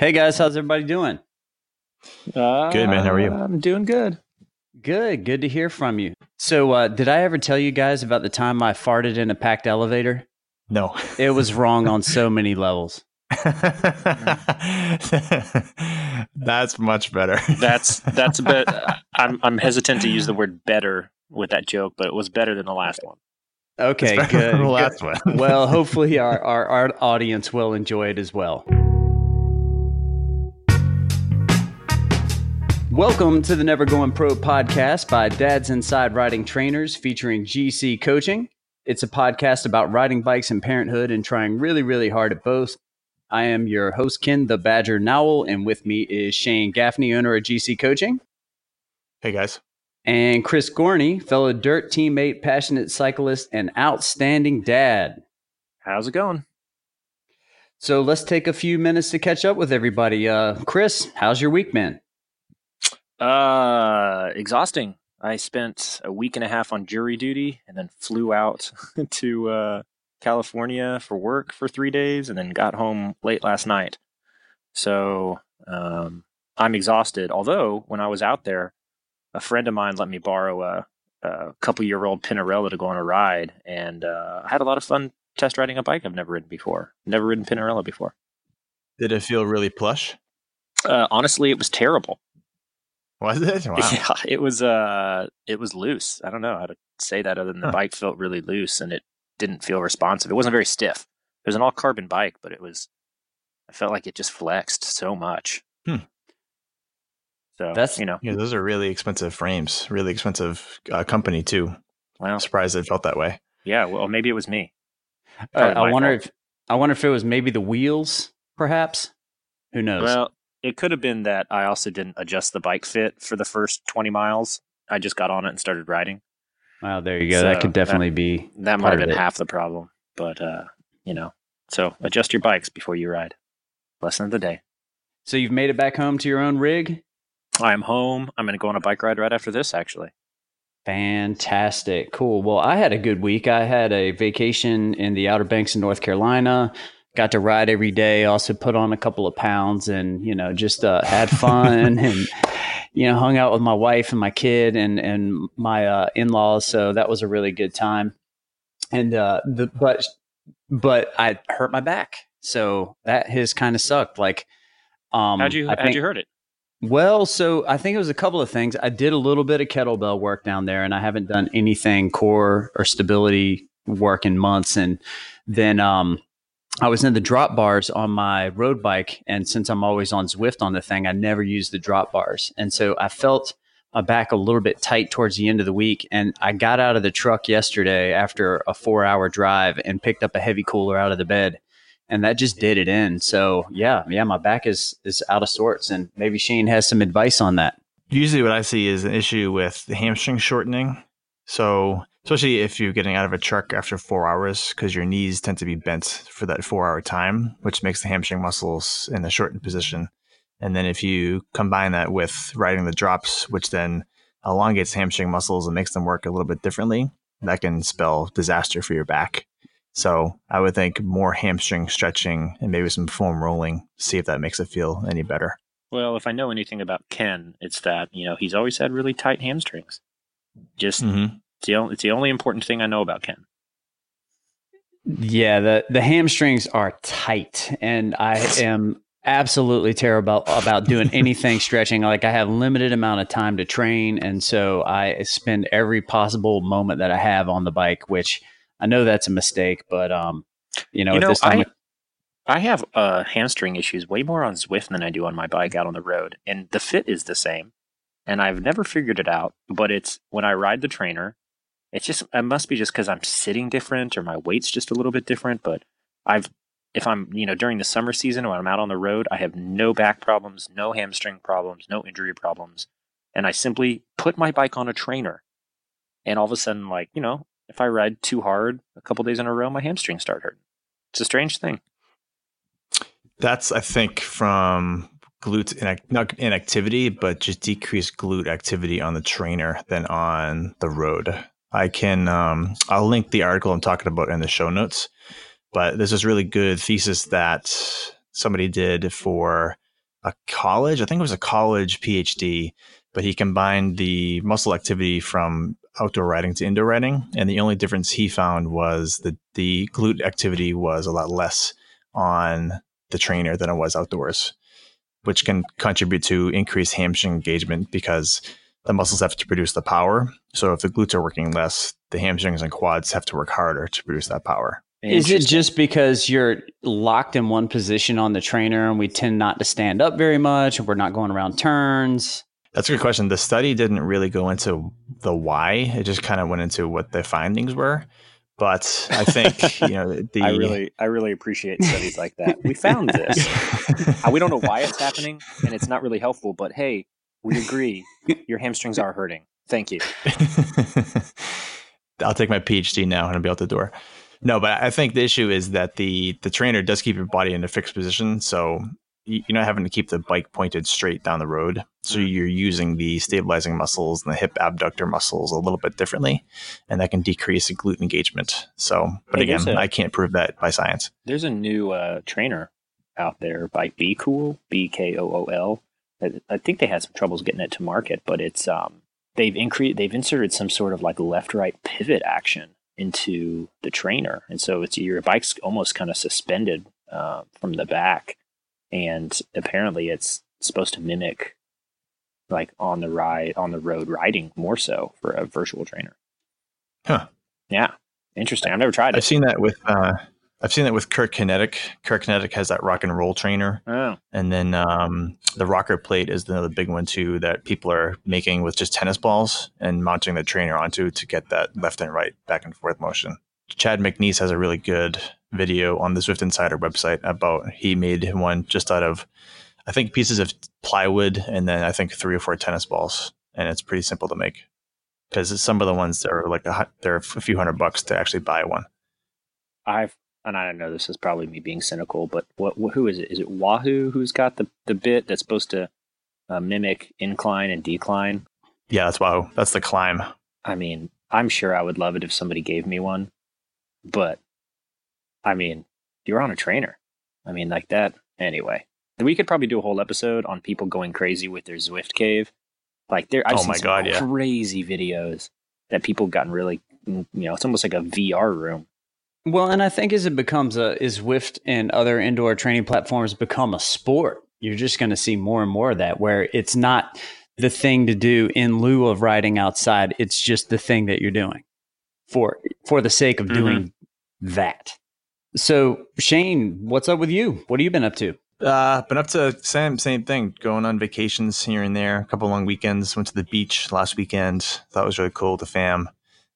Hey guys, how's everybody doing? Uh, Good, man. How are you? I'm doing good. Good, good to hear from you. So, uh, did I ever tell you guys about the time I farted in a packed elevator? No. It was wrong on so many levels. That's much better. That's that's a bit. I'm I'm hesitant to use the word better with that joke, but it was better than the last one. Okay, good. than the good. last one. well, hopefully our, our, our audience will enjoy it as well. Welcome to the Never Going Pro podcast by Dads Inside Riding Trainers featuring GC Coaching. It's a podcast about riding bikes and parenthood and trying really, really hard at both. I am your host, Ken the Badger Nowell, and with me is Shane Gaffney, owner of GC Coaching, hey guys. and Chris Gorney, fellow dirt teammate, passionate cyclist, and outstanding dad. How's it going? So let's take a few minutes to catch up with everybody. Uh, Chris, how's your week been? Uh, exhausting. I spent a week and a half on jury duty, and then flew out to uh, California for work for three days, and then got home late last night. So um, I'm exhausted. Although when I was out there, a friend of mine let me borrow a, a couple year old Pinarello to go on a ride, and uh, I had a lot of fun test riding a bike I've never ridden before. Never ridden Pinarello before. Did it feel really plush? Uh, honestly, it was terrible. Was it? Wow. Yeah, it was. Uh, it was loose. I don't know how to say that other than the Huh. bike felt really loose and it didn't feel responsive. It wasn't very stiff. It was an all carbon bike, but it was. I felt like it just flexed so much. Hmm. So That's- you know, Yeah, those are really expensive frames. Really expensive uh, company too. well, I'm surprised it felt that way. yeah. Well, maybe it was me. Uh, I wonder fault. if I wonder if it was maybe the wheels, perhaps. Who knows? Well, it could have been that I also didn't adjust the bike fit for the first twenty miles. I just got on it and started riding. wow, there you go. that so could that- definitely be. That might have been half the problem, but uh, you know, so adjust your bikes before you ride. Lesson of the day. So you've made it back home to your own rig. I'm home. I'm going to go on a bike ride right after this, actually. Fantastic, cool. Well, I had a good week. I had a vacation in the Outer Banks in North Carolina. Got to ride every day. Also put on a couple of pounds, and you know, just uh, had fun and you know, hung out with my wife and my kid and and my uh, in laws. So that was a really good time. And uh, the but but I hurt my back, so that has kind of sucked. Like, um, how'd you I How'd you hurt it? well, so I think it was a couple of things. I did a little bit of kettlebell work down there, and I haven't done anything core or stability work in months. And then um, I was in the drop bars on my road bike, and since I'm always on Zwift on the thing, I never use the drop bars, and so I felt my back a little bit tight towards the end of the week. And I got out of the truck yesterday after a four hour drive and picked up a heavy cooler out of the bed and that just did it in. So yeah, yeah, my back is is out of sorts, and maybe Shane has some advice on that. Usually, what I see is an issue with the hamstring shortening. So, especially if you're getting out of a truck after four hours, because your knees tend to be bent for that four hour time, which makes the hamstring muscles in a shortened position. And then if you combine that with riding the drops, which then elongates hamstring muscles and makes them work a little bit differently, that can spell disaster for your back. So I would think more hamstring stretching and maybe some foam rolling, see if that makes it feel any better. Well, if I know anything about Ken, it's that you know he's always had really tight hamstrings. Just Mm-hmm. It's the only, it's the only important thing I know about Ken. Yeah, the the hamstrings are tight, and I am absolutely terrible about doing anything stretching. Like I have limited amount of time to train, and so I spend every possible moment that I have on the bike, which I know that's a mistake, but um, you know, you at this time, I I have uh, hamstring issues way more on Zwift than I do on my bike out on the road, and the fit is the same. And I've never figured it out, but it's when I ride the trainer, it's just it must be just because I'm sitting different or my weight's just a little bit different. But I've if I'm you know during the summer season when I'm out on the road, I have no back problems, no hamstring problems, no injury problems, and I simply put my bike on a trainer, and all of a sudden, like you know, if I ride too hard a couple days in a row, my hamstrings start hurting. It's a strange thing. That's I think from glute inac- not inactivity, but just decreased glute activity on the trainer than on the road. I can um, I'll link the article I'm talking about in the show notes. But this is really good thesis that somebody did for a college. I think it was a college PhD, but he combined the muscle activity from outdoor riding to indoor riding, and the only difference he found was that the glute activity was a lot less on the trainer than it was outdoors, which can contribute to increased hamstring engagement because the muscles have to produce the power. So if the glutes are working less, the hamstrings and quads have to work harder to produce that power. Is it just because you're locked in one position on the trainer and we tend not to stand up very much and we're not going around turns? That's a good question. The study didn't really go into the why. It just kind of went into what the findings were. But I think you know the. I really, I really appreciate studies like that. We found this. Uh, we don't know why it's happening, and it's not really helpful. But hey, we agree. Your hamstrings are hurting. Thank you. I'll take my PhD now and I'll be out the door. No, but I think the issue is that the the trainer does keep your body in a fixed position, so you're not having to keep the bike pointed straight down the road. So mm-hmm. you're using the stabilizing muscles and the hip abductor muscles a little bit differently, and that can decrease the glute engagement. So, but hey, again, I can't prove that by science. There's a new uh, trainer out there by Be Cool, B K O O L. I think they had some troubles getting it to market, but it's um, they've increased they've inserted some sort of like left right pivot action into the trainer, and so it's your bike's almost kind of suspended uh, from the back, and apparently it's supposed to mimic like on the ride on the road riding more so for a virtual trainer. Huh. Yeah. Interesting. I've never tried it. I've seen that with uh, I've seen that with Kurt Kinetic. Kurt Kinetic has that rock and roll trainer. Oh. And then um, the rocker plate is another big one too that people are making with just tennis balls and mounting the trainer onto to get that left and right back and forth motion. Chad McNeese has a really good video on the Zwift Insider website about he made one just out of I think pieces of plywood and then I think three or four tennis balls, and it's pretty simple to make because some of the ones that are like a, they're a few hundred bucks to actually buy one. I've and I don't know this is probably me being cynical, but what who is it? Is it Wahoo who's got the the bit that's supposed to uh, mimic incline and decline? Yeah, that's Wahoo. That's the climb. I mean, I'm sure I would love it if somebody gave me one, but I mean, you're on a trainer. I mean, like that. Anyway, we could probably do a whole episode on people going crazy with their Zwift cave. Like there, I've oh seen my God, yeah. crazy videos that people gotten really, you know, it's almost like a VR room well, and I think as it becomes a is Zwift and other indoor training platforms become a sport, you're just going to see more and more of that where it's not the thing to do in lieu of riding outside. It's just the thing that you're doing for for the sake of mm-hmm. doing that. So, Shane, what's up with you? What have you been up to? Uh, been up to same same thing, going on vacations here and there. A couple long weekends. Went to the beach last weekend. Thought it was really cool. The fam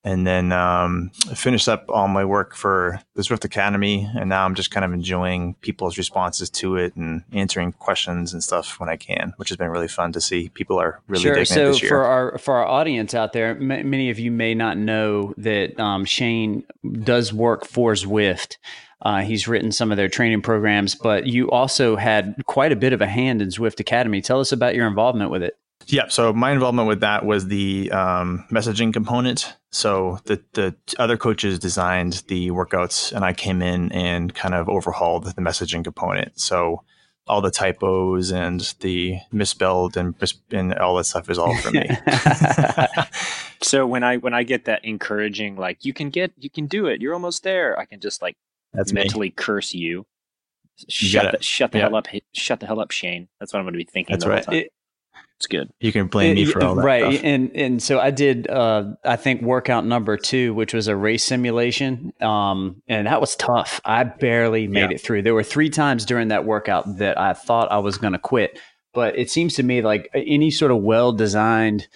and then um, finished up all my work for the Zwift Academy. And now I'm just kind of enjoying people's responses to it and answering questions and stuff when I can, which has been really fun to see. People are really sure. digging so it this year. for our for our audience out there, m- many of you may not know that um, Shane does work for Zwift. Uh, he's written some of their training programs, but you also had quite a bit of a hand in Zwift Academy. Tell us about your involvement with it. Yeah, so my involvement with that was the um, messaging component. So the the other coaches designed the workouts, and I came in and kind of overhauled the messaging component. So all the typos and the misspelled and, and all that stuff is all for me. so when I when I get that encouraging, like you can get, you can do it, you're almost there, I can just like That's mentally me. curse you. Shut the, shut the hell up, shut the hell up, Shane. That's what I'm going to be thinking. That's right. It, it's good. You can blame me for all that. Right. Stuff. And and so I did uh I think workout number two, which was a race simulation. Um and that was tough. I barely made yeah. it through. There were three times during that workout that I thought I was gonna quit. But it seems to me like any sort of well designed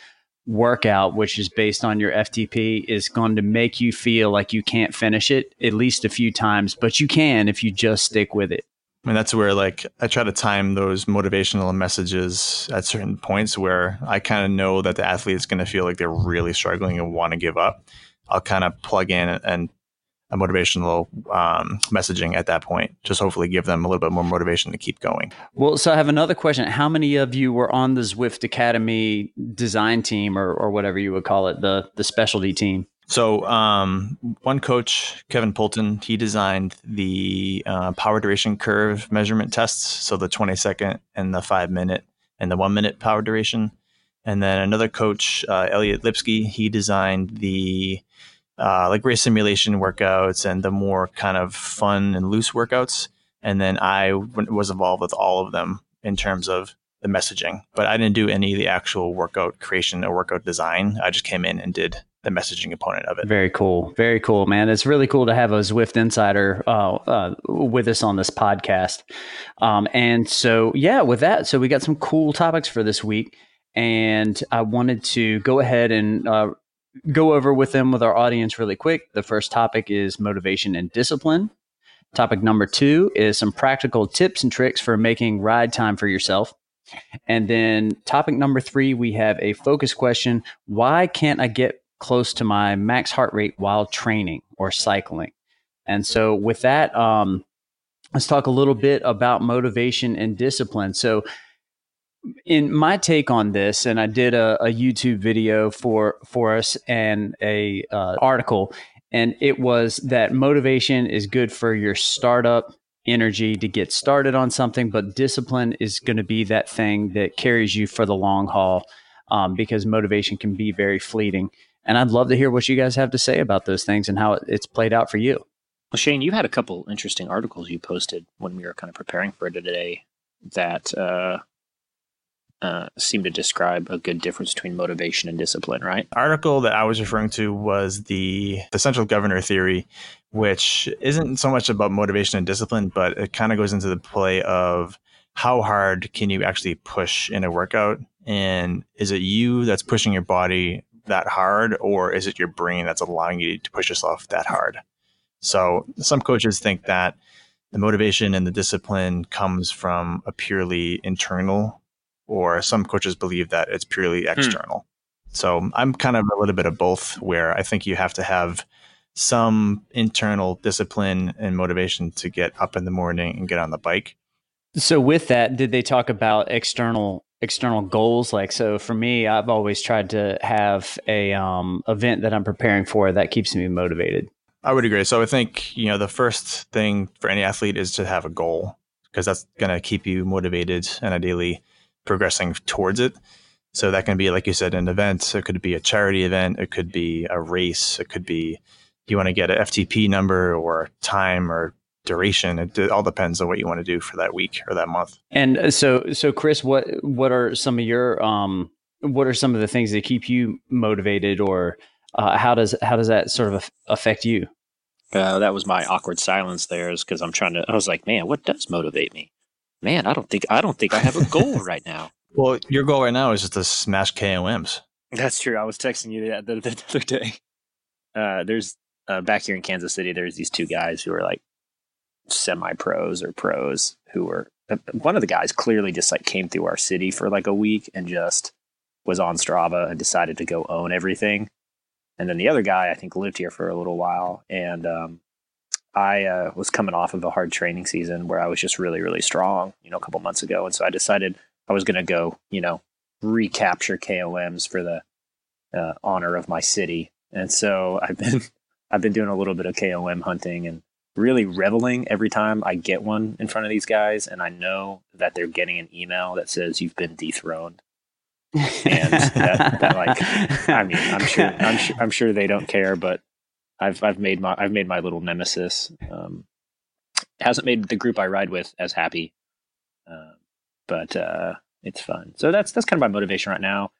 workout, which is based on your FTP, is going to make you feel like you can't finish it at least a few times, but you can if you just stick with it. I mean, that's where like I try to time those motivational messages at certain points where I kind of know that the athlete is going to feel like they're really struggling and want to give up. I'll kind of plug in and a motivational um, messaging at that point, just hopefully give them a little bit more motivation to keep going. Well, so I have another question. How many of you were on the Zwift Academy design team or, or whatever you would call it, the, the specialty team? So, um, one coach, Kevin Poulton, he designed the uh, power duration curve measurement tests. So, the 20 second and the five minute and the one minute power duration. And then another coach, uh, Elliot Lipsky, he designed the uh, like race simulation workouts and the more kind of fun and loose workouts. And then I w- was involved with all of them in terms of the messaging, but I didn't do any of the actual workout creation or workout design. I just came in and did the messaging component of it. Very cool. Very cool, man. It's really cool to have a Zwift insider uh, uh, with us on this podcast. Um, and so, yeah, with that, so we got some cool topics for this week. And I wanted to go ahead and uh, go over with them with our audience really quick. The first topic is motivation and discipline. Topic number two is some practical tips and tricks for making ride time for yourself. And then topic number three, we have a focus question. Why can't I get close to my max heart rate while training or cycling? And so with that, um, let's talk a little bit about motivation and discipline. So in my take on this, and I did a, a YouTube video for for us and a uh, article, and it was that motivation is good for your startup energy to get started on something, but discipline is going to be that thing that carries you for the long haul um, because motivation can be very fleeting. And I'd love to hear what you guys have to say about those things and how it's played out for you. Well, Shane, you had a couple interesting articles you posted when we were kind of preparing for today that uh, uh, seem to describe a good difference between motivation and discipline, right? Article that I was referring to was the the central governor theory, which isn't so much about motivation and discipline, but it kind of goes into the play of how hard can you actually push in a workout, and is it you that's pushing your body that hard, or is it your brain that's allowing you to push yourself that hard? So some coaches think that the motivation and the discipline comes from a purely internal, or some coaches believe that it's purely hmm. external. Hmm. So I'm kind of a little bit of both, where I think you have to have some internal discipline and motivation to get up in the morning and get on the bike. So with that, did they talk about external external goals like so for me i've always tried to have a um, event that i'm preparing for that keeps me motivated. I would agree. So i think you know the first thing for any athlete is to have a goal because that's going to keep you motivated and ideally progressing towards it. So that can be like you said an event. It could be a charity event. It could be a race. It could be you want to get an ftp number or time or duration. It, it all depends on what you want to do for that week or that month. And uh, so, so Chris, what what are some of your um, what are some of the things that keep you motivated, or uh, how does how does that sort of affect you? Uh, that was my awkward silence there, is because I'm trying to. I was like, man, what does motivate me? Man, I don't think I don't think I have a goal right now. Well, your goal right now is just to smash KOMs. That's true. I was texting you that the, the other day. Uh, there's uh, back here in Kansas City. There's these two guys who are like semi pros or pros who were uh, one of the guys clearly just like came through our city for like a week and just was on Strava and decided to go own everything. And then the other guy, I think, lived here for a little while. And um, I uh, was coming off of a hard training season where I was just really, really strong, you know, a couple months ago. And so I decided I was going to go, you know, recapture KOMs for the uh, honor of my city. And so I've been I've been doing a little bit of KOM hunting and really reveling every time I get one in front of these guys, and I know that they're getting an email that says you've been dethroned. and that, that, like, I mean, I'm sure, I'm sure, I'm sure they don't care, but I've, I've made my, I've made my little nemesis. Um, hasn't made the group I ride with as happy, uh, but uh, it's fun. So that's that's kind of my motivation right now.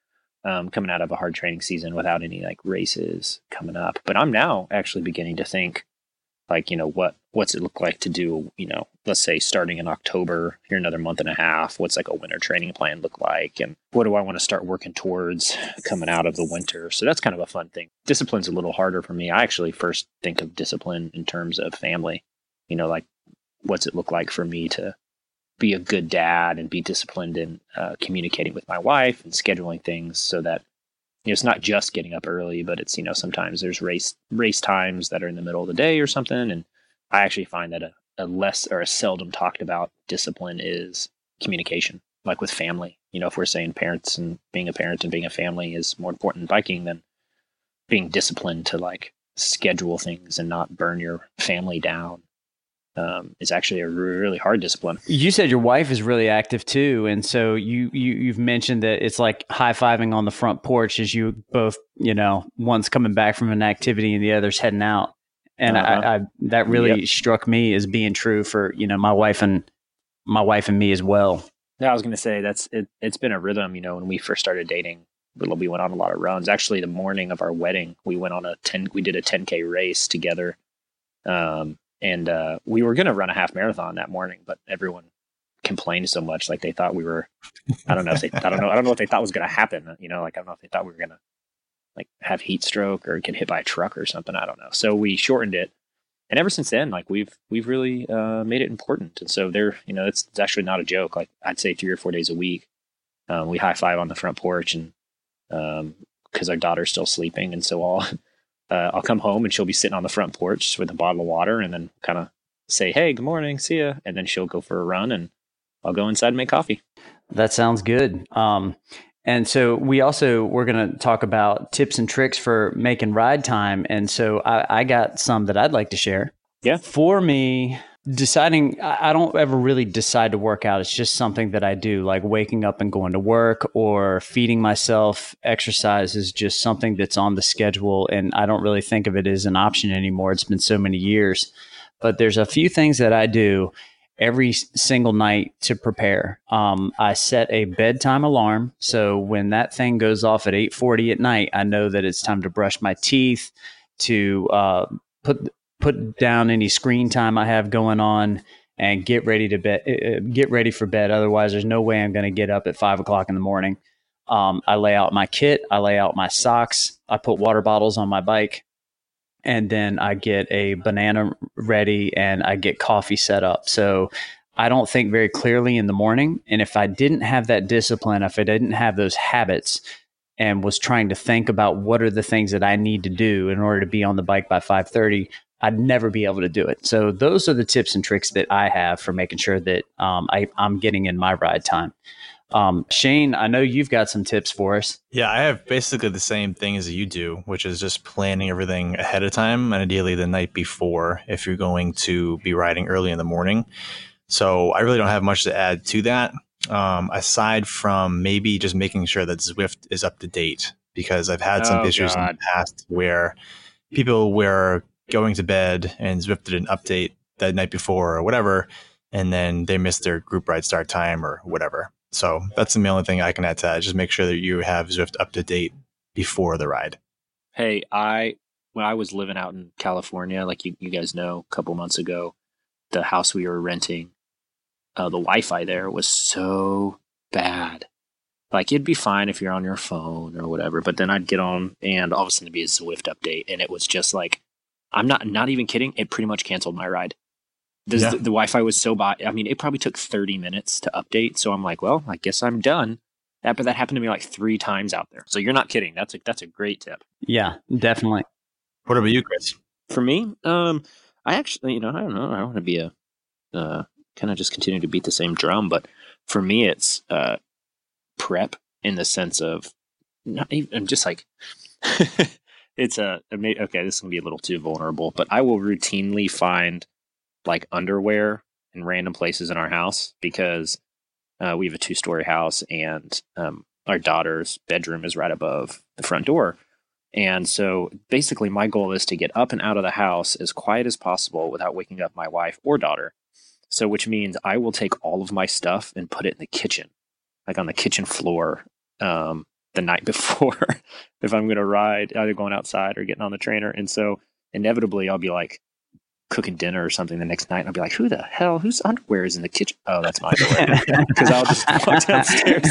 Um, coming out of a hard training season without any like races coming up, but I'm now actually beginning to think like you know what what's it look like to do you know let's say starting in october here another month and a half what's like a winter training plan look like and what do i want to start working towards coming out of the winter? So that's kind of a fun thing. Discipline's a little harder for me. I actually first think of discipline in terms of family you know like what's it look like for me to be a good dad and be disciplined in uh, communicating with my wife and scheduling things so that you know, it's not just getting up early, but it's you know sometimes there's race race times that are in the middle of the day or something. And I actually find that a, a less or a seldom talked about discipline is communication, like with family. You know, if we're saying parents and being a parent and being a family is more important than biking, then being disciplined to like schedule things and not burn your family down um, is actually a really hard discipline. You said your wife is really active too, and so you you you've mentioned that it's like high fiving on the front porch as you both you know one's coming back from an activity and the other's heading out, and uh-huh. I, I, that really yep. struck me as being true for you know my wife and my wife and me as well. Yeah, I was going to say that's it. It's been a rhythm. You know, when we first started dating, we went on a lot of runs. Actually, the morning of our wedding, we went on a ten. We did a 10k race together. Um, and uh, we were going to run a half marathon that morning, but everyone complained so much, like they thought we were. I don't know if they. I don't know. I don't know what they thought was going to happen. You know, like I don't know if they thought we were going to like have heat stroke or get hit by a truck or something. I don't know. So we shortened it, and ever since then, like we've we've really uh, made it important. And so there, you know, it's, it's actually not a joke. Like I'd say three or four days a week, um, we high five on the front porch, and because um, our daughter's still sleeping, and so all uh, I'll come home and she'll be sitting on the front porch with a bottle of water and then kind of say, Hey, good morning, see ya. And then she'll go for a run and I'll go inside and make coffee. That sounds good. Um, and so we also we're going to talk about tips and tricks for making ride time. And so I, I got some that I'd like to share. Yeah. For me, deciding i don't ever really decide to work out. It's just something that i do like waking up and going to work or feeding myself. Exercise is just something that's on the schedule and i don't really think of it as an option anymore. It's been so many years. But there's a few things that i do every single night to prepare. Um, i set a bedtime alarm. So when that thing goes off at 8.40 at night i know that it's time to brush my teeth to uh, put put down any screen time I have going on and get ready to bed, uh, uh, get ready for bed. Otherwise, there's no way I'm going to get up at five o'clock in the morning. Um, I lay out my kit, I lay out my socks, I put water bottles on my bike, and then I get a banana ready and I get coffee set up. So I don't think very clearly in the morning. And if I didn't have that discipline, if I didn't have those habits, and was trying to think about what are the things that I need to do in order to be on the bike by 5:30, I'd never be able to do it. So those are the tips and tricks that I have for making sure that um, I, am getting in my ride time. Um, Shane, I know you've got some tips for us. Yeah, I have basically the same thing as you do, which is just planning everything ahead of time and ideally the night before if you're going to be riding early in the morning. So I really don't have much to add to that. Um, aside from maybe just making sure that Zwift is up to date because I've had some oh, issues God. in the past where people were going to bed and Zwift did an update the night before or whatever, and then they missed their group ride start time or whatever. So that's the only thing I can add to that. Just make sure that you have Zwift up to date before the ride. Hey, I when I was living out in California, like you, you guys know, a couple months ago, the house we were renting, uh, the Wi-Fi there was so bad. Like it'd be fine if you're on your phone or whatever, but then I'd get on and all of a sudden it'd be a Zwift update, and it was just like I'm not not even kidding. It pretty much canceled my ride. Yeah. The, the, Wi-Fi was so bad. I mean, it probably took 30 minutes to update. So I'm like, well, I guess I'm done. That, but that happened to me like three times out there. So you're not kidding. That's a that's a great tip. Yeah, definitely. What about you, Chris? For me, um, I actually, you know, I don't know. I don't want to be a uh, kind of just continue to beat the same drum, but for me, it's uh, prep in the sense of not even I'm just like it's a okay. This is gonna be a little too vulnerable, but I will routinely find like underwear in random places in our house because uh, we have a two story house and um, our daughter's bedroom is right above the front door. And so basically, my goal is to get up and out of the house as quiet as possible without waking up my wife or daughter. So, which means I will take all of my stuff and put it in the kitchen, like on the kitchen floor. Um, the night before if I'm going to ride, either going outside or getting on the trainer. And so inevitably I'll be like cooking dinner or something the next night and I'll be like, who the hell, whose underwear is in the kitchen? Oh, that's my underwear. Because I'll just walk downstairs.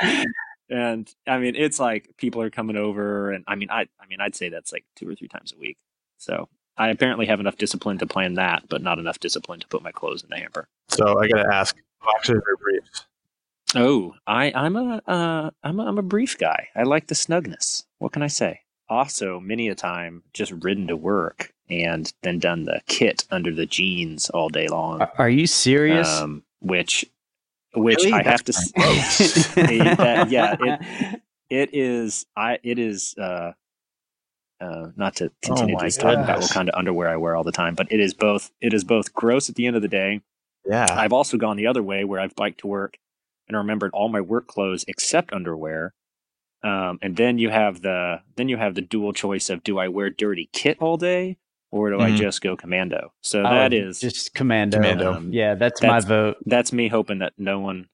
And, and I mean, it's like people are coming over and I mean, I, I mean, I'd say that's like two or three times a week. So I apparently have enough discipline to plan that, but not enough discipline to put my clothes in the hamper. So I got to ask, boxers or briefs? Oh, I I'm a uh, I'm a I'm a brief guy. I like the snugness. What can I say? Also, many a time just ridden to work and then done the kit under the jeans all day long. Are you serious? Um, which which really? I have to say, that, yeah, it, it is I it is uh Uh, not to continue my to talk about what kind of underwear I wear all the time, but it is both. It is both gross at the end of the day. Yeah. I've also gone the other way where I've biked to work and remembered all my work clothes except underwear. Um, and then you have the then you have the dual choice of do I wear dirty kit all day or do I Mhm. just go commando? So that is just commando. Commando. Um, yeah, that's, that's- my vote. that's me hoping that no one.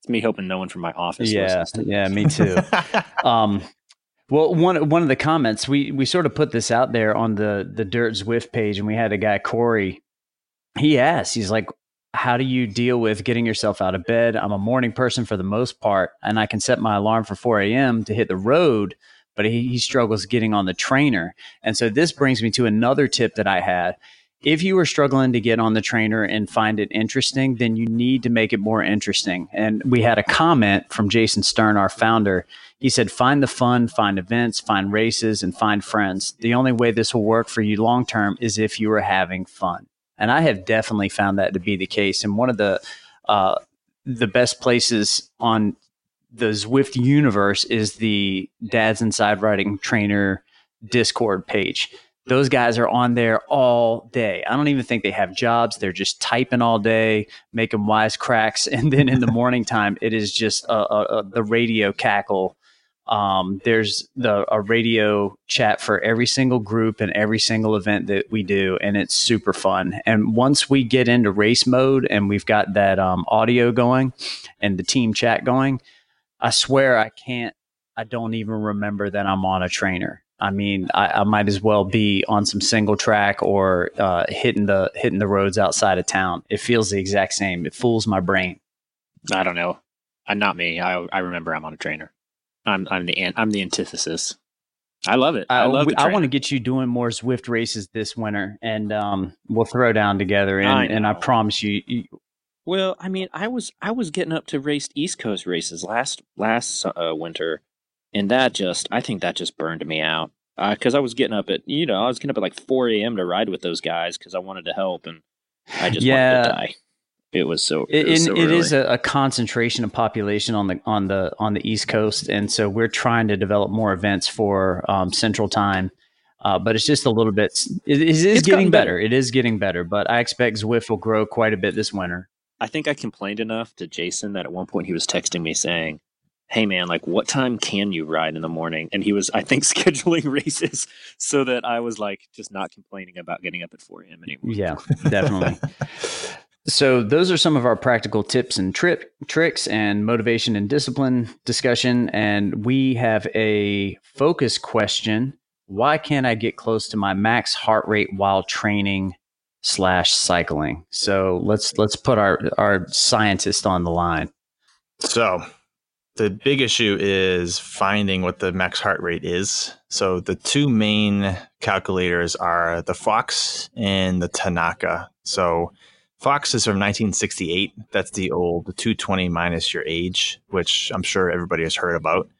It's me hoping no one from my office. Yeah, listens to yeah, me too. um, well, one one of the comments we we sort of put this out there on the the Dirt Zwift page, and we had a guy Corey. He asked, he's like, "How do you deal with getting yourself out of bed?" I'm a morning person for the most part, and I can set my alarm for 4 a.m. to hit the road, but he, he struggles getting on the trainer. And so this brings me to another tip that I had. If you are struggling to get on the trainer and find it interesting, then you need to make it more interesting. And we had a comment from Jason Stern, our founder. He said, Find the fun, find events, find races, and find friends. The only way this will work for you long term is if you are having fun. And I have definitely found that to be the case. And one of the uh, the best places on the Zwift universe is the Dads Inside Riding Trainer Discord page. Those guys are on there all day. I don't even think they have jobs. They're just typing all day, making wisecracks, and then in the morning time, it is just uh, uh, uh, the radio cackle. Um, there's the a radio chat for every single group and every single event that we do, and it's super fun. And once we get into race mode and we've got that um, audio going and the team chat going, I swear I can't. I don't even remember that I'm on a trainer. I mean, I, I might as well be on some single track or uh, hitting the hitting the roads outside of town. It feels the exact same. It fools my brain. I don't know. Uh, not me. I I remember I'm on a trainer. I'm I'm the an- I'm the antithesis. I love it. I, I, love. we- I want to get you doing more Zwift races this winter, and um, we'll throw down together. And I and I promise you, you Well, I mean, I was I was getting up to race East Coast races last last uh, winter, and that just I think that just burned me out because I was getting up at you know I was getting up at like four a.m. to ride with those guys because I wanted to help, and I just Yeah. wanted to die. It was so. It, It, was so it is a, a concentration of population on the on the on the East Coast, and so we're trying to develop more events for um, Central Time. Uh, but it's just a little bit. It, it is It's getting better. better. It is getting better, but I expect Zwift will grow quite a bit this winter. I think I complained enough to Jason that at one point he was texting me saying, "Hey man, like what time can you ride in the morning?" And he was, I think, scheduling races so that I was like just not complaining about getting up at four a.m. anymore. Yeah, definitely. so those are some of our practical tips and trip tricks and motivation and discipline discussion. And we have a focus question. Why can't I get close to my max heart rate while training slash cycling? So let's let's put our our scientist on the line. So the big issue is finding what the max heart rate is. So the two main calculators are the Fox and the Tanaka. So Fox is from 1968. That's the old 220 minus your age, which I'm sure everybody has heard about.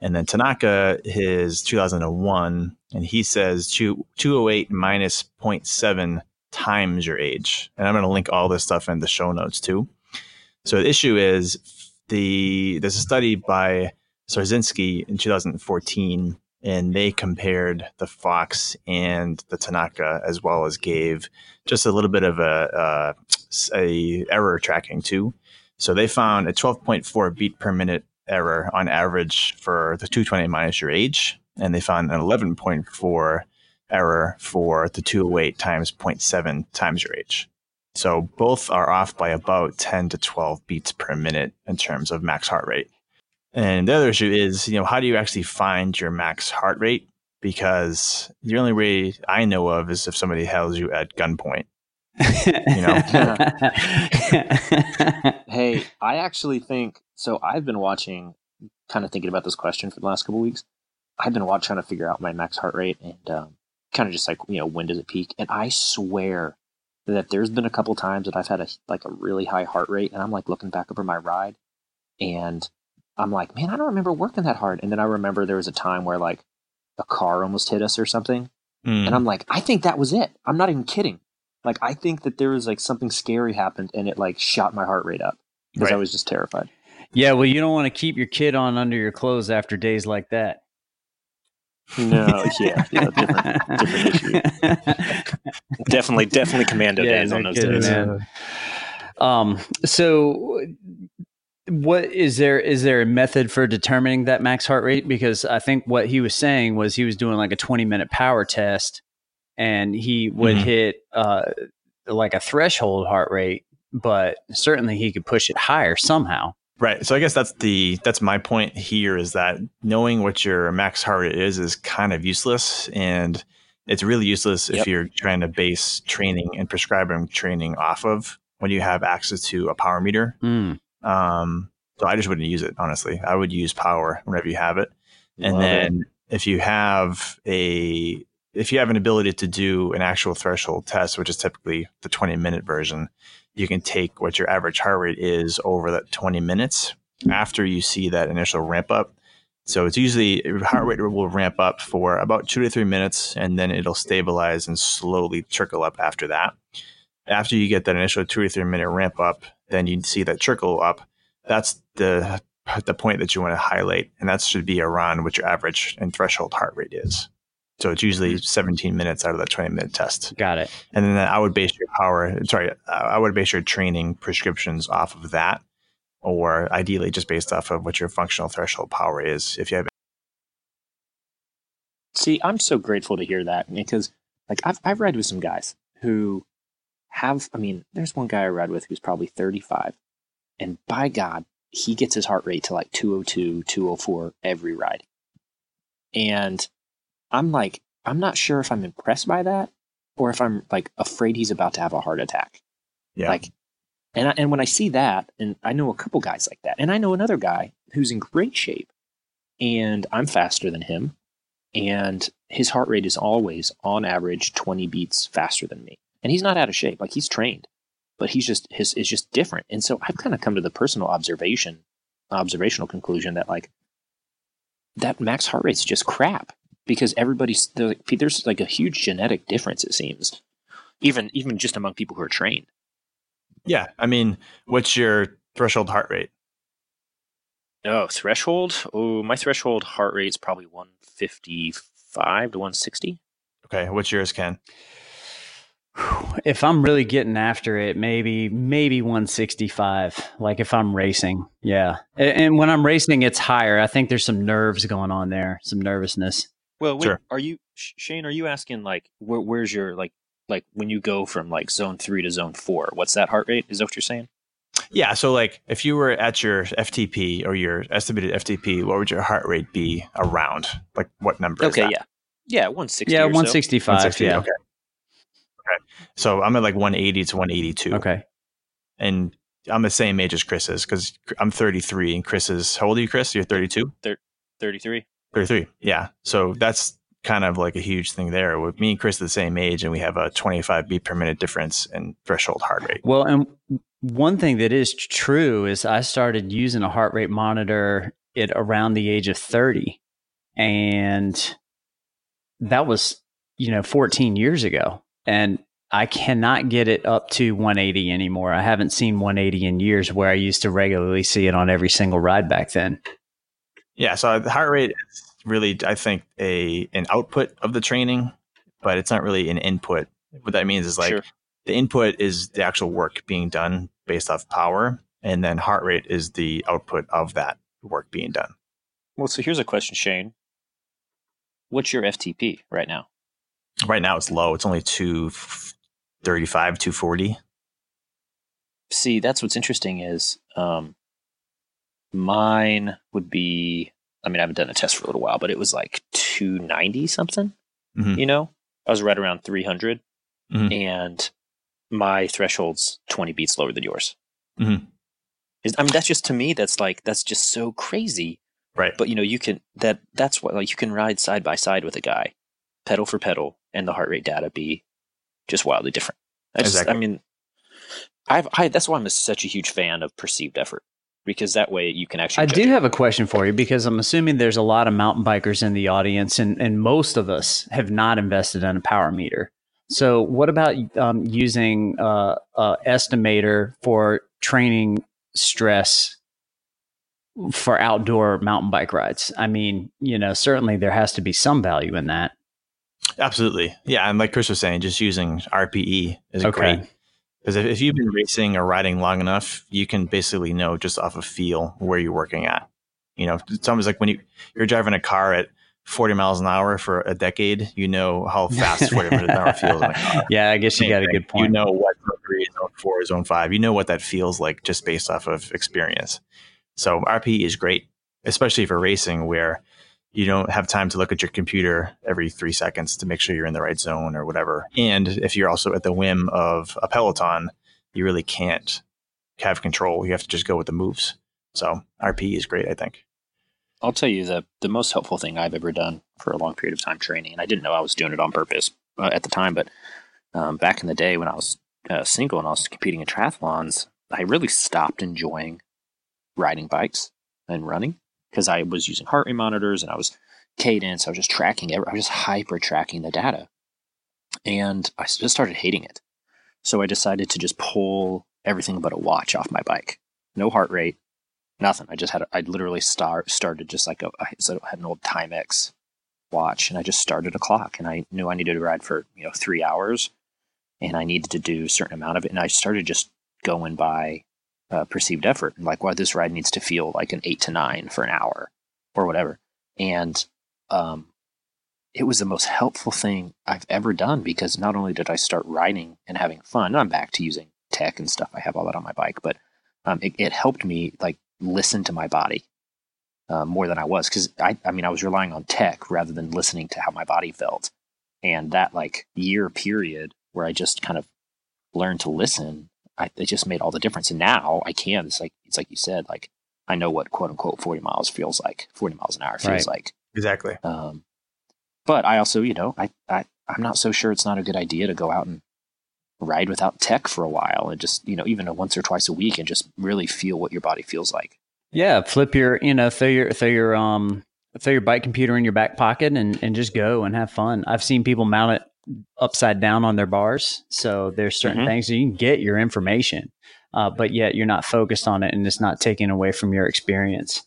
And then Tanaka is 2001, and he says 208 minus 0.7 times your age. And I'm going to link all this stuff in the show notes too. So the issue is the there's a study by Sarzynski in 2014, and they compared the Fox and the Tanaka as well as gave just a little bit of a, uh, a, a error tracking too. So they found a 12.4 beat per minute error on average for the 220 minus your age, and they found an 11.4 error for the 208 times 0.7 times your age. So both are off by about 10 to 12 beats per minute in terms of max heart rate. And the other issue is, you know, how do you actually find your max heart rate? Because the only way I know of is if somebody held you at gunpoint. You know. hey, I actually think so. I've been watching, kind of thinking about this question for the last couple weeks. I've been watching, trying to figure out my max heart rate and um, kind of just like you know when does it peak? And I swear that there's been a couple times that I've had a like a really high heart rate, and I'm like looking back over my ride, and I'm like, man, I don't remember working that hard. And then I remember there was a time where like a car almost hit us or something, Mm. and I'm like, I think that was it. I'm not even kidding. Like I think that there was like something scary happened and it like shot my heart rate up because I was just terrified. yeah, well, you don't want to keep your kid on under your clothes after days like that. No, yeah, yeah different, different issue. definitely, definitely commando Yeah, days on those kidding, days. man. Um, so what is there is there a method for determining that max heart rate? Because I think what he was saying was he was doing like a 20 minute power test and he would Mhm. hit uh like a threshold heart rate, but certainly he could push it higher somehow. Right. So I guess that's the that's my point here is that knowing what your max heart rate is is kind of useless and it's really useless Yep. if you're trying to base training and prescribing training off of when you have access to a power meter. Mm. Um, so I just wouldn't use it honestly. I would use power whenever you have it. And Love it. then if you have a if you have an ability to do an actual threshold test, which is typically the 20 minute version, you can take what your average heart rate is over that 20 minutes after you see that initial ramp up. So it's usually heart rate will ramp up for about two to three minutes and then it'll stabilize and slowly trickle up after that. After you get that initial two or three minute ramp up, then you see that trickle up. That's the the point that you want to highlight, and that should be around what your average and threshold heart rate is. So it's usually 17 minutes out of that 20 minute test. Got it. And then I would base your power, sorry, uh, I would base your training prescriptions off of that, or ideally just based off of what your functional threshold power is. If you have, See, I'm so grateful to hear that because, like, I've I've read with some guys who have. I mean, there's one guy I read with who's probably 35, and by God, he gets his heart rate to like 202, 204 every ride. And I'm like, I'm not sure if I'm impressed by that or if I'm like afraid he's about to have a heart attack. yeah, Like, and I, and when I see that, and I know a couple guys like that, and I know another guy who's in great shape, and I'm faster than him, and his heart rate is always on average 20 beats faster than me, and he's not out of shape, like he's trained, but he's just his is just different, and so I've kind of come to the personal observation, observational conclusion that like that max heart rate's just crap because everybody's there's like, there's like a huge genetic difference it seems, even even just among people who are trained. yeah. I mean, what's your threshold heart rate? Oh, threshold. Oh, my threshold heart rate's probably 155 to 160. Okay, what's yours, Ken? If I'm really getting after it, maybe maybe 165. Like if I'm racing, yeah. A- And when I'm racing, it's higher. I think there's some nerves going on there, some nervousness. Well, wait, Sure. are you Shane? Are you asking like where, where's your like like when you go from like zone three to zone four? What's that heart rate? Is that what you're saying? Yeah, so like if you were at your FTP or your estimated FTP, what would your heart rate be around? Like what number? is Okay, that? yeah, yeah, 160. yeah, or so. 165. 160, yeah. Okay. Okay. So I'm at like 180 to 182. Okay. And I'm the same age as Chris is because I'm 33 and Chris is, how old are you, Chris? You're 32? 33. 33. Yeah. So that's kind of like a huge thing there. With me and Chris are the same age and we have a 25 beat per minute difference in threshold heart rate. Well, and one thing that is true is I started using a heart rate monitor at around the age of 30. And that was, you know, 14 years ago. And I cannot get it up to 180 anymore. I haven't seen 180 in years where I used to regularly see it on every single ride back then. Yeah. So the heart rate is really, I think, a an output of the training, but it's not really an input. What that means is like Sure. the input is the actual work being done based off power, and then heart rate is the output of that work being done. Well, so here's a question, Shane. What's your FTP right now? Right now it's low. It's only 235, 240. See, that's what's interesting is um, mine would be. I mean, I haven't done a test for a little while, but it was like 290 something. Mhm. You know, I was right around 300, Mhm. and my threshold's 20 beats lower than yours. Mm-hmm. I mean, that's just to me. That's like that's just so crazy. Right. But you know, you can that that's what like you can ride side by side with a guy, pedal for pedal, and the heart rate data be just wildly different. I just, Exactly. I mean, I've I that's why I'm such a huge fan of perceived effort because that way you can actually. I do it. have a question for you because I'm assuming there's a lot of mountain bikers in the audience, and, and most of us have not invested in a power meter. So, what about um, using uh, a estimator for training stress for outdoor mountain bike rides. I mean, you know, certainly there has to be some value in that. Absolutely. Yeah. And like Chris was saying, just using RPE is okay. great. Because if, if you've been racing or riding long enough, you can basically know just off of feel where you're working at. You know, it's almost like when you, you're driving a car at 40 miles an hour for a decade, you know how fast 40 miles an hour feels in a car. Yeah, I guess you got a good point. You know what zone three, zone four, zone five. You know what that feels like just based off of experience. So RPE is great, especially for racing where you don't have time to look at your computer every three seconds to make sure you're in the right zone or whatever. And if you're also at the whim of a peloton, you really can't have control. You have to just go with the moves. So RP is great, I think. I'll tell you the the most helpful thing I've ever done for a long period of time training, and I didn't know I was doing it on purpose uh, at the time, but um, back in the day when I was uh, single and I was competing in triathlons, I really stopped enjoying riding bikes and running because I was using heart rate monitors and I was cadence. I was just tracking it. I was just hyper tracking the data, and I just started hating it. So I decided to just pull everything but a watch off my bike. No heart rate, Nothing. I just had I literally start started just like a I had an old Timex watch and I just started a clock and I knew I needed to ride for you know three hours and I needed to do a certain amount of it and I started just going by uh, perceived effort and like well this ride needs to feel like an eight to nine for an hour or whatever and um, it was the most helpful thing I've ever done because not only did I start riding and having fun and I'm back to using tech and stuff I have all that on my bike but um, it, it helped me like listen to my body uh, more than I was because I, I mean, I was relying on tech rather than listening to how my body felt. And that like year period where I just kind of learned to listen, I, it just made all the difference. And now I can. It's like it's like you said, like I know what quote unquote forty miles feels like. Forty miles an hour feels right. like exactly. Um, but I also, you know, I, I I'm not so sure it's not a good idea to go out and ride without tech for a while and just, you know, even once or twice a week and just really feel what your body feels like. Yeah. Flip your, you know, throw your, throw your, um, throw your bike computer in your back pocket and, and just go and have fun. I've seen people mount it upside down on their bars. So there's certain mm-hmm. things you can get your information, uh, but yet you're not focused on it and it's not taken away from your experience.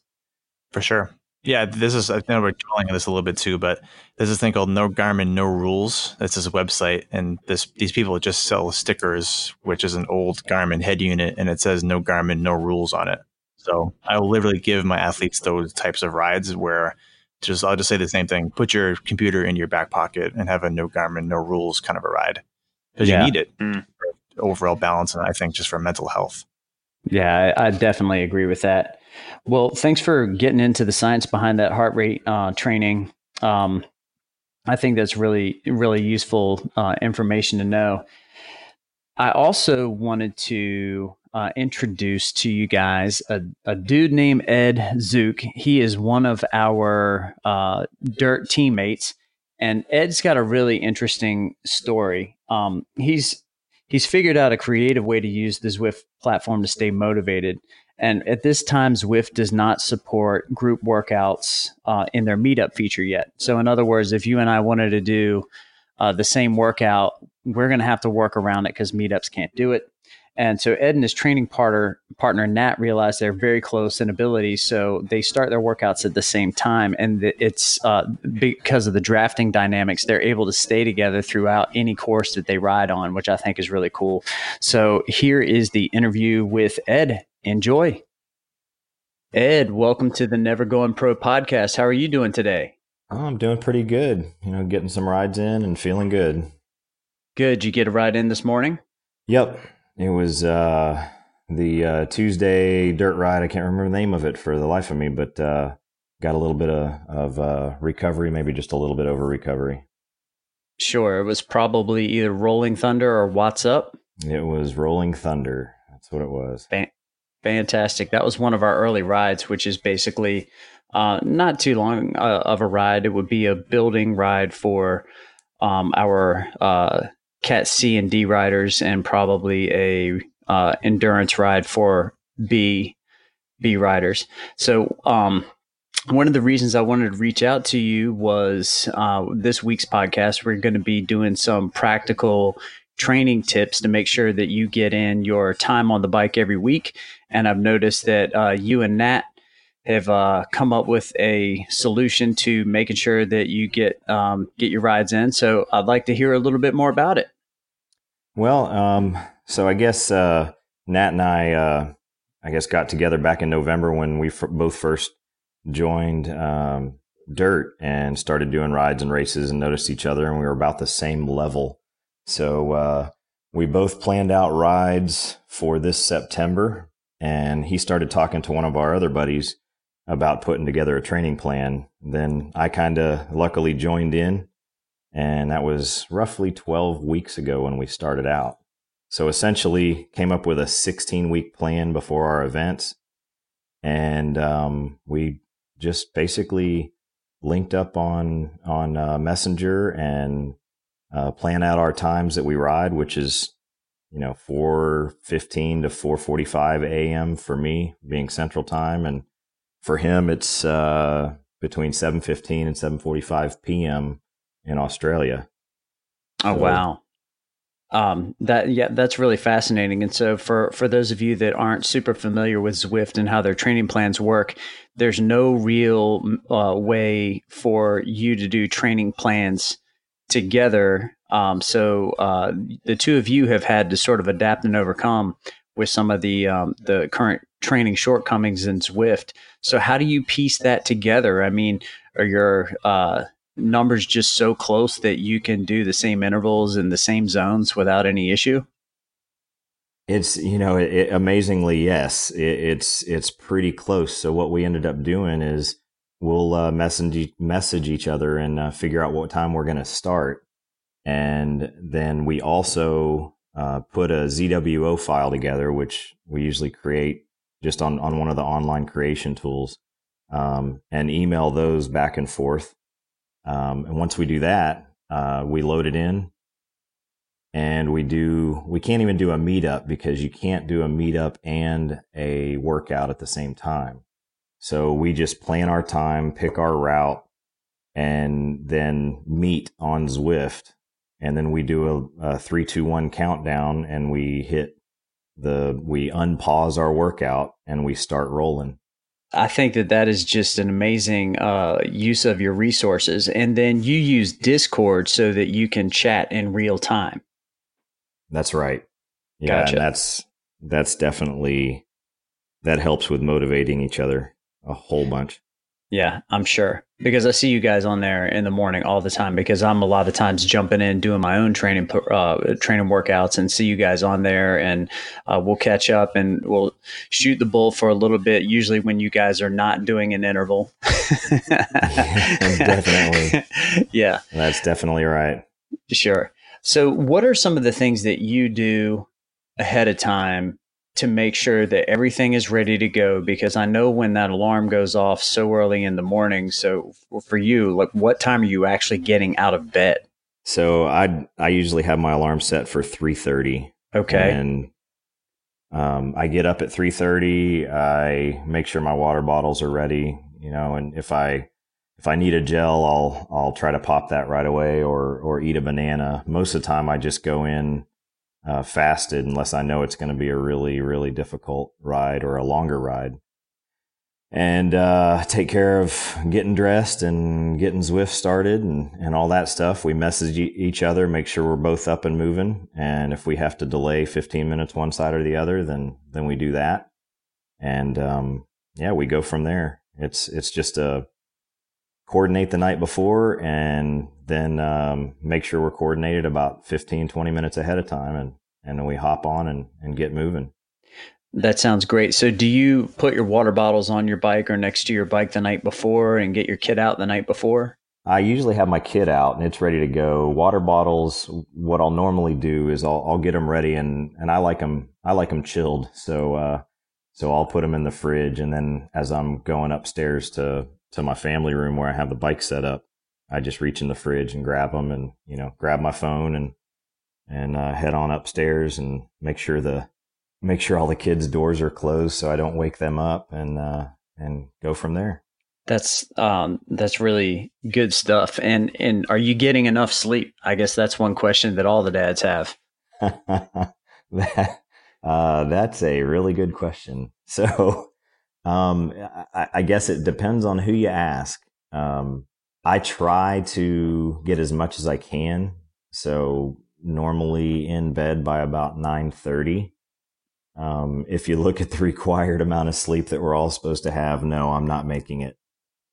For sure. Yeah, this is. I know we're calling this a little bit too, but there's this thing called No Garmin, No Rules. That's this website, and this these people just sell stickers, which is an old Garmin head unit, and it says No Garmin, No Rules on it. So I will literally give my athletes those types of rides where just I'll just say the same thing: put your computer in your back pocket and have a No Garmin, No Rules kind of a ride because yeah. you need it mm. for overall balance, and I think just for mental health. Yeah, I, I definitely agree with that. Well, thanks for getting into the science behind that heart rate uh, training. Um, I think that's really, really useful uh, information to know. I also wanted to uh, introduce to you guys a, a, dude named Ed Zook. He is one of our uh, dirt teammates, and Ed's got a really interesting story. Um, he's he's figured out a creative way to use the Zwift platform to stay motivated. And at this time, Zwift does not support group workouts uh, in their meetup feature yet. So, in other words, if you and I wanted to do uh, the same workout, we're going to have to work around it because meetups can't do it. And so Ed and his training partner partner Nat realize they're very close in ability, so they start their workouts at the same time. And it's uh, because of the drafting dynamics, they're able to stay together throughout any course that they ride on, which I think is really cool. So here is the interview with Ed enjoy. Ed, welcome to the Never Going Pro podcast. How are you doing today? Oh, I'm doing pretty good. You know, getting some rides in and feeling good. Good. You get a ride in this morning? Yep. It was uh, the uh, Tuesday dirt ride. I can't remember the name of it for the life of me, but uh, got a little bit of, of uh, recovery, maybe just a little bit over recovery. Sure. It was probably either Rolling Thunder or Watts Up. It was Rolling Thunder. That's what it was. Fantastic. That was one of our early rides, which is basically uh, not too long uh, of a ride. It would be a building ride for um, our uh, Cat C and D riders, and probably a uh, endurance ride for B B riders. So. Um, one of the reasons I wanted to reach out to you was uh, this week's podcast. We're going to be doing some practical training tips to make sure that you get in your time on the bike every week. And I've noticed that uh, you and Nat have uh, come up with a solution to making sure that you get um, get your rides in. So I'd like to hear a little bit more about it. Well, um, so I guess uh, Nat and I, uh, I guess, got together back in November when we f- both first joined um, Dirt and started doing rides and races and noticed each other, and we were about the same level. So uh, we both planned out rides for this September, and he started talking to one of our other buddies about putting together a training plan. Then I kind of luckily joined in, and that was roughly 12 weeks ago when we started out. So essentially, came up with a 16 week plan before our events, and um, we just basically linked up on on uh, Messenger and uh, plan out our times that we ride, which is you know 4:15 to 4:45 a.m. for me, being Central Time, and for him it's uh, between 7:15 and 7:45 p.m. in Australia. Oh so, wow. Um, that yeah, that's really fascinating. And so for for those of you that aren't super familiar with Zwift and how their training plans work, there's no real uh, way for you to do training plans together. Um, so uh, the two of you have had to sort of adapt and overcome with some of the um, the current training shortcomings in Zwift. So how do you piece that together? I mean, are your uh, numbers just so close that you can do the same intervals in the same zones without any issue? It's you know it, it, amazingly yes it, it's it's pretty close. So what we ended up doing is we'll uh, message message each other and uh, figure out what time we're going to start, and then we also uh, put a ZWO file together, which we usually create just on on one of the online creation tools, um, and email those back and forth um, and once we do that, uh, we load it in and we do, we can't even do a meetup because you can't do a meetup and a workout at the same time. So we just plan our time, pick our route, and then meet on Zwift. And then we do a, a three, two, one countdown and we hit the, we unpause our workout and we start rolling. I think that that is just an amazing uh, use of your resources. And then you use Discord so that you can chat in real time. That's right. Yeah, gotcha. that's that's definitely that helps with motivating each other a whole bunch. Yeah, I'm sure because I see you guys on there in the morning all the time because I'm a lot of times jumping in doing my own training uh, training workouts and see you guys on there and uh, we'll catch up and we'll shoot the bull for a little bit. Usually when you guys are not doing an interval. definitely. Yeah, that's definitely right. Sure. So, what are some of the things that you do ahead of time to make sure that everything is ready to go because I know when that alarm goes off so early in the morning. So for you, like what time are you actually getting out of bed? So I I usually have my alarm set for 3:30. Okay. And um, I get up at 3:30, I make sure my water bottles are ready, you know, and if I if I need a gel, I'll I'll try to pop that right away or or eat a banana. Most of the time I just go in uh, fasted unless I know it's going to be a really, really difficult ride or a longer ride. And uh, take care of getting dressed and getting Zwift started and, and all that stuff. We message each other, make sure we're both up and moving. And if we have to delay 15 minutes one side or the other, then then we do that. And um, yeah, we go from there. It's it's just a coordinate the night before and then um, make sure we're coordinated about 15, 20 minutes ahead of time and, and then we hop on and, and get moving. That sounds great. So, do you put your water bottles on your bike or next to your bike the night before and get your kit out the night before? I usually have my kit out and it's ready to go. Water bottles, what I'll normally do is I'll, I'll get them ready and, and I like them, I like them chilled. So, uh, so I'll put them in the fridge and then as I'm going upstairs to to my family room where I have the bike set up. I just reach in the fridge and grab them and, you know, grab my phone and, and uh, head on upstairs and make sure the, make sure all the kids' doors are closed so I don't wake them up and, uh, and go from there. That's, um, that's really good stuff. And, and are you getting enough sleep? I guess that's one question that all the dads have. that, uh, that's a really good question. So, Um, I, I, guess it depends on who you ask. Um, I try to get as much as I can. So normally in bed by about 930. Um, if you look at the required amount of sleep that we're all supposed to have, no, I'm not making it.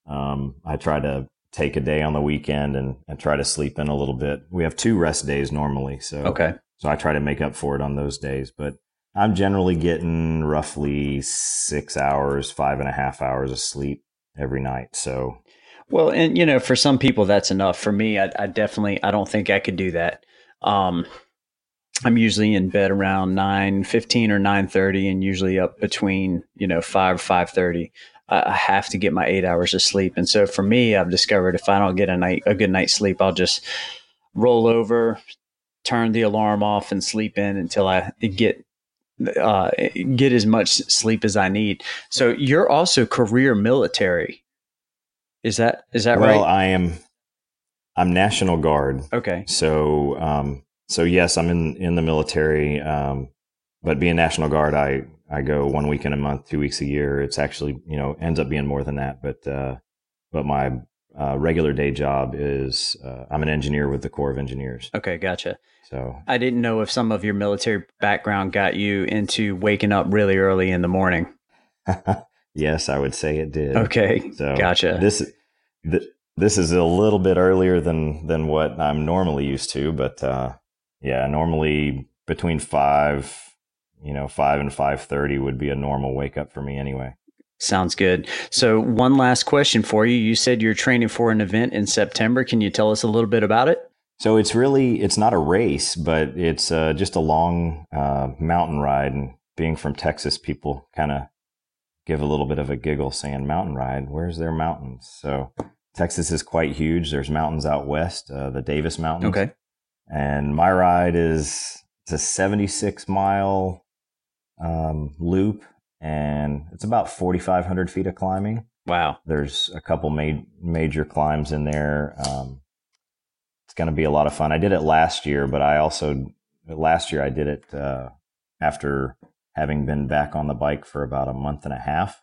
Um, I try to take a day on the weekend and, and try to sleep in a little bit. We have two rest days normally. So, okay. So I try to make up for it on those days, but I'm generally getting roughly six hours, five and a half hours of sleep every night. So, well, and you know, for some people that's enough. For me, I, I definitely, I don't think I could do that. Um, I'm usually in bed around nine fifteen or nine thirty, and usually up between you know five five thirty. I have to get my eight hours of sleep, and so for me, I've discovered if I don't get a night a good night's sleep, I'll just roll over, turn the alarm off, and sleep in until I get uh, get as much sleep as I need. So you're also career military. Is that is that well, right? Well, I am. I'm National Guard. Okay. So, um, so yes, I'm in in the military. Um, but being National Guard, I I go one weekend a month, two weeks a year. It's actually you know ends up being more than that. But uh, but my uh, regular day job is uh, I'm an engineer with the Corps of Engineers. Okay, gotcha. So I didn't know if some of your military background got you into waking up really early in the morning. yes, I would say it did. Okay, so gotcha. This th- this is a little bit earlier than than what I'm normally used to, but uh, yeah, normally between five, you know, five and five thirty would be a normal wake up for me anyway. Sounds good. So, one last question for you. You said you're training for an event in September. Can you tell us a little bit about it? So it's really it's not a race, but it's uh, just a long uh, mountain ride. And being from Texas, people kind of give a little bit of a giggle saying mountain ride. Where's their mountains? So Texas is quite huge. There's mountains out west, uh, the Davis Mountains. Okay. And my ride is it's a 76 mile um, loop, and it's about 4,500 feet of climbing. Wow. There's a couple ma- major climbs in there. Um, it's going to be a lot of fun. I did it last year, but I also last year I did it uh, after having been back on the bike for about a month and a half.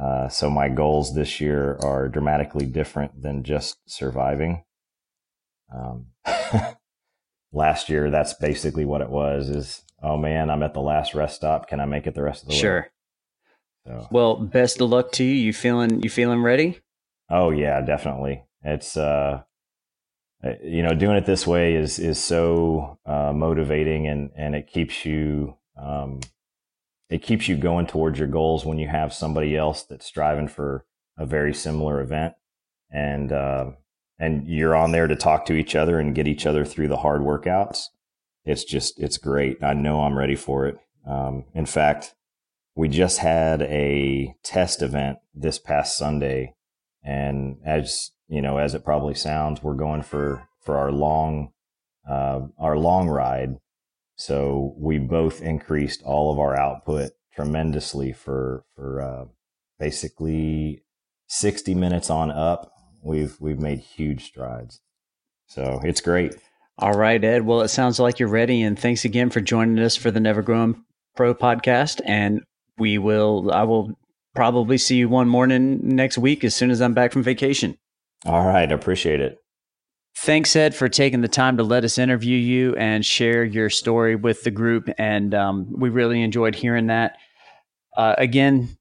Uh, so my goals this year are dramatically different than just surviving. Um, last year, that's basically what it was. Is oh man, I'm at the last rest stop. Can I make it the rest of the sure. way? Sure. So. Well, best of luck to you. You feeling you feeling ready? Oh yeah, definitely. It's uh uh, you know, doing it this way is is so uh, motivating, and and it keeps you um, it keeps you going towards your goals when you have somebody else that's striving for a very similar event, and uh, and you're on there to talk to each other and get each other through the hard workouts. It's just it's great. I know I'm ready for it. Um, in fact, we just had a test event this past Sunday, and as you know, as it probably sounds, we're going for for our long uh, our long ride. So we both increased all of our output tremendously for for uh, basically sixty minutes on up. We've we've made huge strides. So it's great. All right, Ed. Well, it sounds like you're ready, and thanks again for joining us for the Never Going Pro podcast. And we will, I will probably see you one morning next week as soon as I'm back from vacation. All right. Appreciate it. Thanks, Ed, for taking the time to let us interview you and share your story with the group. And um, we really enjoyed hearing that. Uh, again,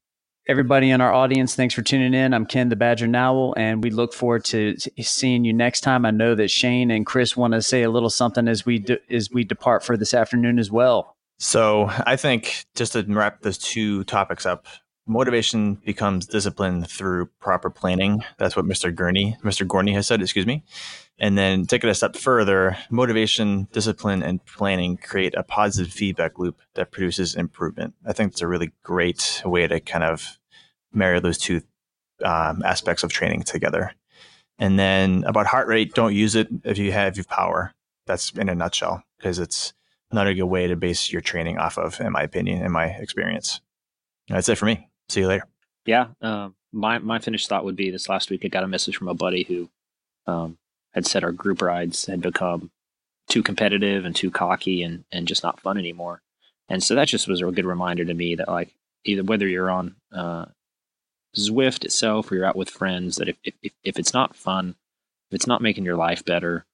everybody in our audience, thanks for tuning in. I'm Ken the Badger Nowell, and we look forward to seeing you next time. I know that Shane and Chris want to say a little something as we de- as we depart for this afternoon as well. So I think just to wrap those two topics up, motivation becomes discipline through proper planning. That's what Mr. Gurney, Mr. Gorney has said, excuse me. And then take it a step further, motivation, discipline, and planning create a positive feedback loop that produces improvement. I think it's a really great way to kind of marry those two um, aspects of training together. And then about heart rate, don't use it if you have your power. That's in a nutshell, because it's not a good way to base your training off of, in my opinion, in my experience. That's it for me. See you later. Yeah. Um, my, my finished thought would be this last week, I got a message from a buddy who um, had said our group rides had become too competitive and too cocky and, and just not fun anymore. And so that just was a good reminder to me that like either whether you're on uh, Zwift itself or you're out with friends, that if, if, if it's not fun, if it's not making your life better,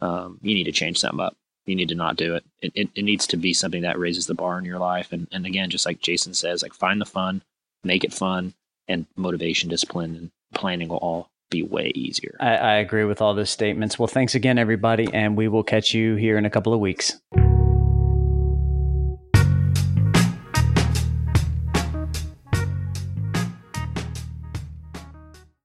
um, you need to change something up. You need to not do it. It, it. it needs to be something that raises the bar in your life. And, and again, just like Jason says, like find the fun, make it fun, and motivation, discipline, and planning will all be way easier. I, I agree with all those statements. Well, thanks again, everybody, and we will catch you here in a couple of weeks.